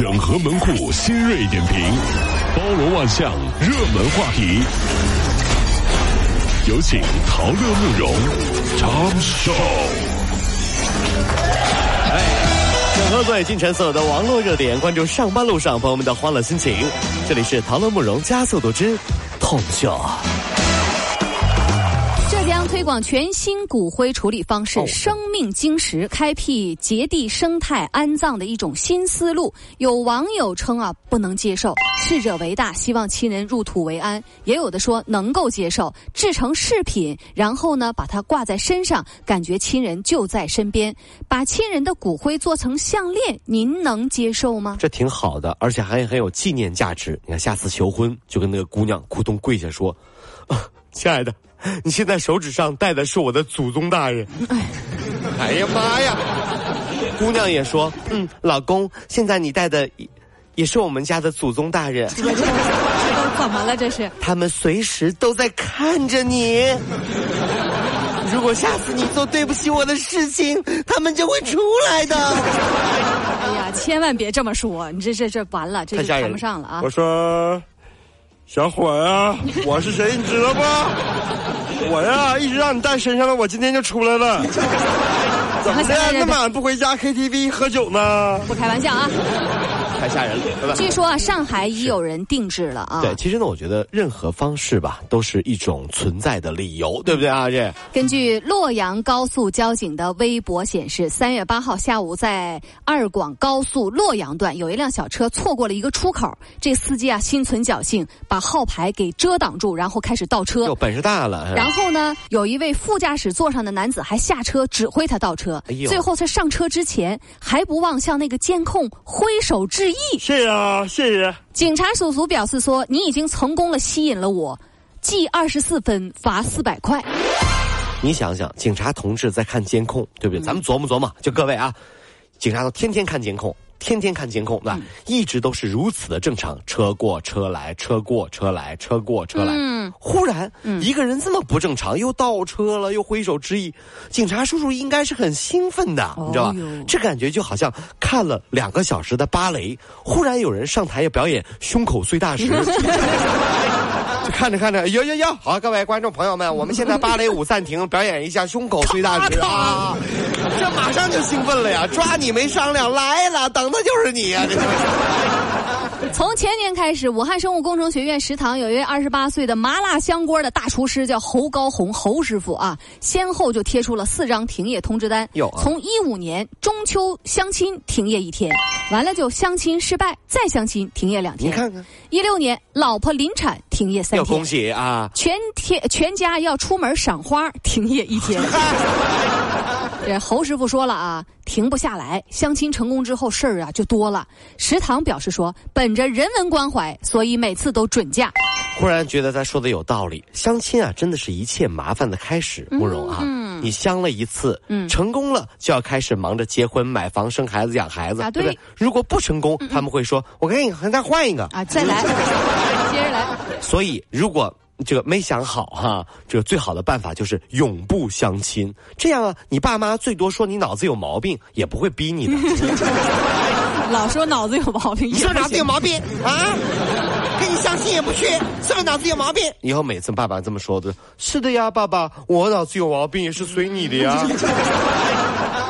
整合门户新锐点评，包罗万象，热门话题。有请陶乐慕容长寿。哎，整合最近城所有的网络热点，关注上班路上朋友们的欢乐心情。这里是陶乐慕容加速度之痛秀。推广全新骨灰处理方式“生命晶石”，开辟节地生态安葬的一种新思路。有网友称啊，不能接受，逝者为大，希望亲人入土为安；也有的说能够接受，制成饰品，然后呢把它挂在身上，感觉亲人就在身边。把亲人的骨灰做成项链，您能接受吗？这挺好的，而且还很有纪念价值。你看，下次求婚就跟那个姑娘咕咚跪下说：“啊，亲爱的。”你现在手指上戴的是我的祖宗大人。哎呀妈呀！姑娘也说，嗯，老公，现在你戴的也是我们家的祖宗大人。这都怎么了？这是？他们随时都在看着你。如果下次你做对不起我的事情，他们就会出来的。哎呀，千万别这么说，你这这这完了，这就谈不上了啊！我说。小伙呀，我是谁你知道不？我呀，一直让你带身上了，我今天就出来了。怎么的？那么晚不回家 KTV 喝酒呢？不开玩笑啊。太吓人了，据说啊，上海已有人定制了啊。对，其实呢，我觉得任何方式吧，都是一种存在的理由，对不对啊？这根据洛阳高速交警的微博显示，三月八号下午，在二广高速洛阳段，有一辆小车错过了一个出口，这司机啊心存侥幸，把号牌给遮挡住，然后开始倒车。哟本事大了。然后呢，有一位副驾驶座上的男子还下车指挥他倒车。哎呦！最后在上车之前，还不忘向那个监控挥手致。谢谢啊，谢谢。警察叔叔表示说：“你已经成功了，吸引了我，记二十四分，罚四百块。”你想想，警察同志在看监控，对不对？咱们琢磨琢磨，就各位啊，警察都天天看监控。天天看监控，对吧？一直都是如此的正常，车过车来，车过车来，车过车来。嗯，忽然，一个人这么不正常，又倒车了，又挥手致意，警察叔叔应该是很兴奋的，你知道吧？这感觉就好像看了两个小时的芭蕾，忽然有人上台要表演胸口碎大石。就看着看着，哟哟哟！好，各位观众朋友们，我们现在芭蕾舞暂停，表演一下胸口碎大石 啊！这马上就兴奋了呀！抓你没商量，来了，等的就是你呀！从前年开始，武汉生物工程学院食堂有一位二十八岁的麻辣香锅的大厨师，叫侯高红，侯师傅啊，先后就贴出了四张停业通知单。有，从一五年中秋相亲停业一天，完了就相亲失败，再相亲停业两天。你看看，一六年老婆临产停业三天。恭喜啊！全天全家要出门赏花，停业一天。这侯师傅说了啊，停不下来。相亲成功之后，事儿啊就多了。食堂表示说，本着人文关怀，所以每次都准假。忽然觉得他说的有道理。相亲啊，真的是一切麻烦的开始。慕容啊，你相了一次，成功了就要开始忙着结婚、买房、生孩子、养孩子，对不对？如果不成功，他们会说：“我给你再换一个啊，再来，接着来。”所以如果。这个没想好哈，这个最好的办法就是永不相亲。这样啊，你爸妈最多说你脑子有毛病，也不会逼你的。老说脑子有毛病，你说脑子有毛病啊？跟你相亲也不去，是不是脑子有毛病？以后每次爸爸这么说的，是的呀，爸爸，我脑子有毛病也是随你的呀。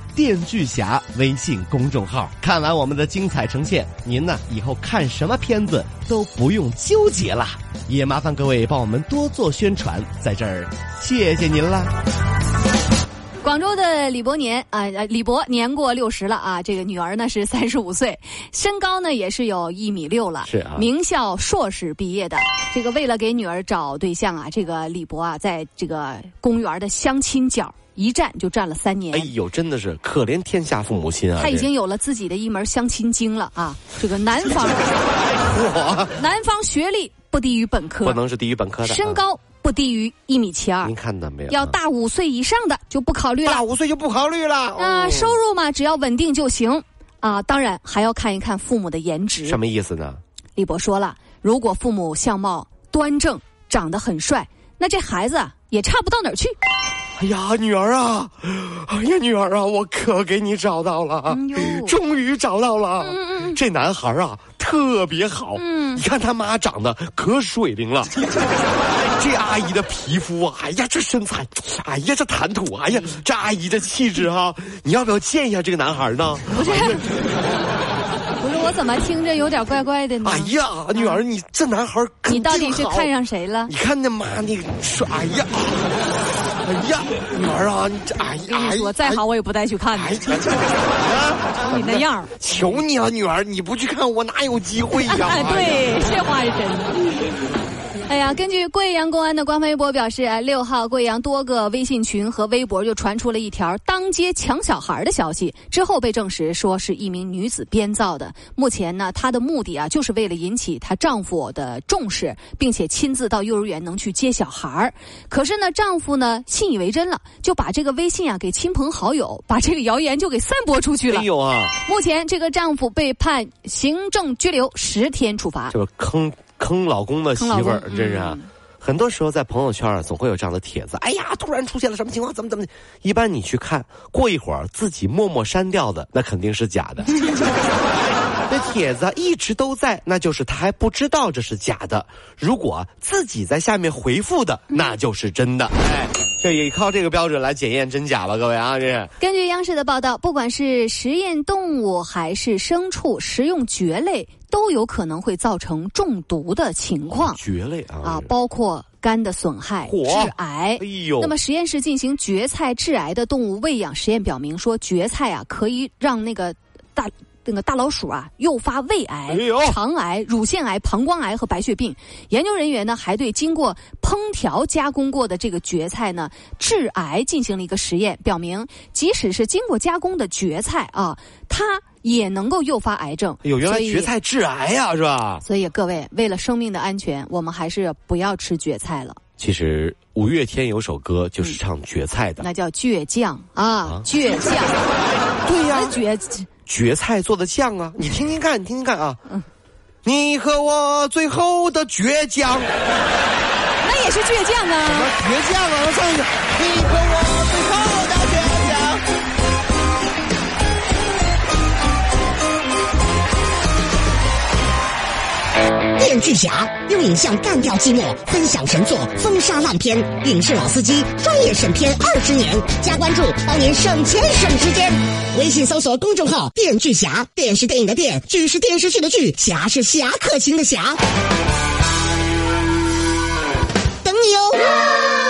电锯侠微信公众号。看完我们的精彩呈现，您呢以后看什么片子都不用纠结了。也麻烦各位帮我们多做宣传，在这儿谢谢您啦。广州的李伯年啊，李伯年过六十了啊，这个女儿呢是 三十五岁，身高呢也是有一米六了，是啊，名校硕士毕业的。这个为了给女儿找对象啊，这个李博啊，在这个公园的相亲角一站就站了三年。哎呦，真的是可怜天下父母心啊！他已经有了自己的一门相亲经了啊。这个男方，男方学历不低于本科，不能是低于本科的，身高。不低于一米七二您。看到没有？要大五岁以上的就不考虑了大。五岁就不考虑了。啊、哦收入嘛，只要稳定就行。啊，当然还要看一看父母的颜值。什么意思呢？李博说了，如果父母相貌端正，长得很帅，那这孩子啊也差不到哪儿去。哎呀，女儿啊，哎呀，女儿啊，我可给你找到了，嗯终于找到了。这男孩啊，特别好。嗯你看他妈长得可水灵了。这阿姨的皮肤啊，哎呀，这身材，哎呀，这谈吐，哎呀，这阿姨的气质哈、你要不要见一下这个男孩呢？不是，不是，我怎么听着有点怪怪的呢？哎呀，女儿，你这男孩肯你到底是看上谁了？你看那妈那个说，哎呀，哎呀，女儿啊，你这，哎呀，跟你说，再好我也不带去看哎的。呀，瞅你那样儿，求你了，女儿，你不去看我哪有机会呀？哎，对，这话是真的。哎呀，根据贵阳公安的官方微博表示，哎六号贵阳多个微信群和微博就传出了一条当街抢小孩的消息，之后被证实说是一名女子编造的。目前呢，她的目的啊，就是为了引起她丈夫的重视，并且亲自到幼儿园能去接小孩儿。可是呢，丈夫呢信以为真了，就把这个微信啊给亲朋好友，把这个谣言就给散播出去了 没有啊，目前这个丈夫被判行政拘留十天处罚。这个坑坑老公的媳妇儿真是啊。嗯很多时候在朋友圈啊，总会有这样的帖子。哎呀，突然出现了什么情况？怎么怎么的？一般你去看，过一会儿自己默默删掉的，那肯定是假的。那帖子一直都在，那就是他还不知道这是假的。如果自己在下面回复的，那就是真的。哎，这也靠这个标准来检验真假吧，各位啊，这是。根据央视的报道，不管是实验动物还是牲畜，食用蕨类都有可能会造成中毒的情况蕨类啊啊，包括肝的损害、致癌哎。呦，那么实验室进行蕨菜致癌的动物喂养实验表明说，蕨菜啊可以让那个大。那个大老鼠啊，诱发胃癌、哎肠癌、乳腺癌、膀胱癌和白血病。研究人员呢，还对经过烹调加工过的这个蕨菜呢致癌进行了一个实验，表明即使是经过加工的蕨菜啊，它也能够诱发癌症。哎呦，原来蕨菜致癌呀、是吧？所以各位，为了生命的安全，我们还是不要吃蕨菜了，其实五月天有首歌就是唱蕨菜的，那叫倔强啊，倔强。对呀、倔，蕨菜做的酱啊，你听听看，你听听看啊。你和我最后的倔强，那也是倔强么啊。倔强啊？我唱一个，你和巨侠，用影像干掉寂寞，分享神作，风沙烂片，影视老司机，专业审片二十年，加关注，帮您省钱省时间。微信搜索公众号“电锯侠”，电视电影的电，剧是电视剧的剧，侠是侠客行的侠，等你哦。啊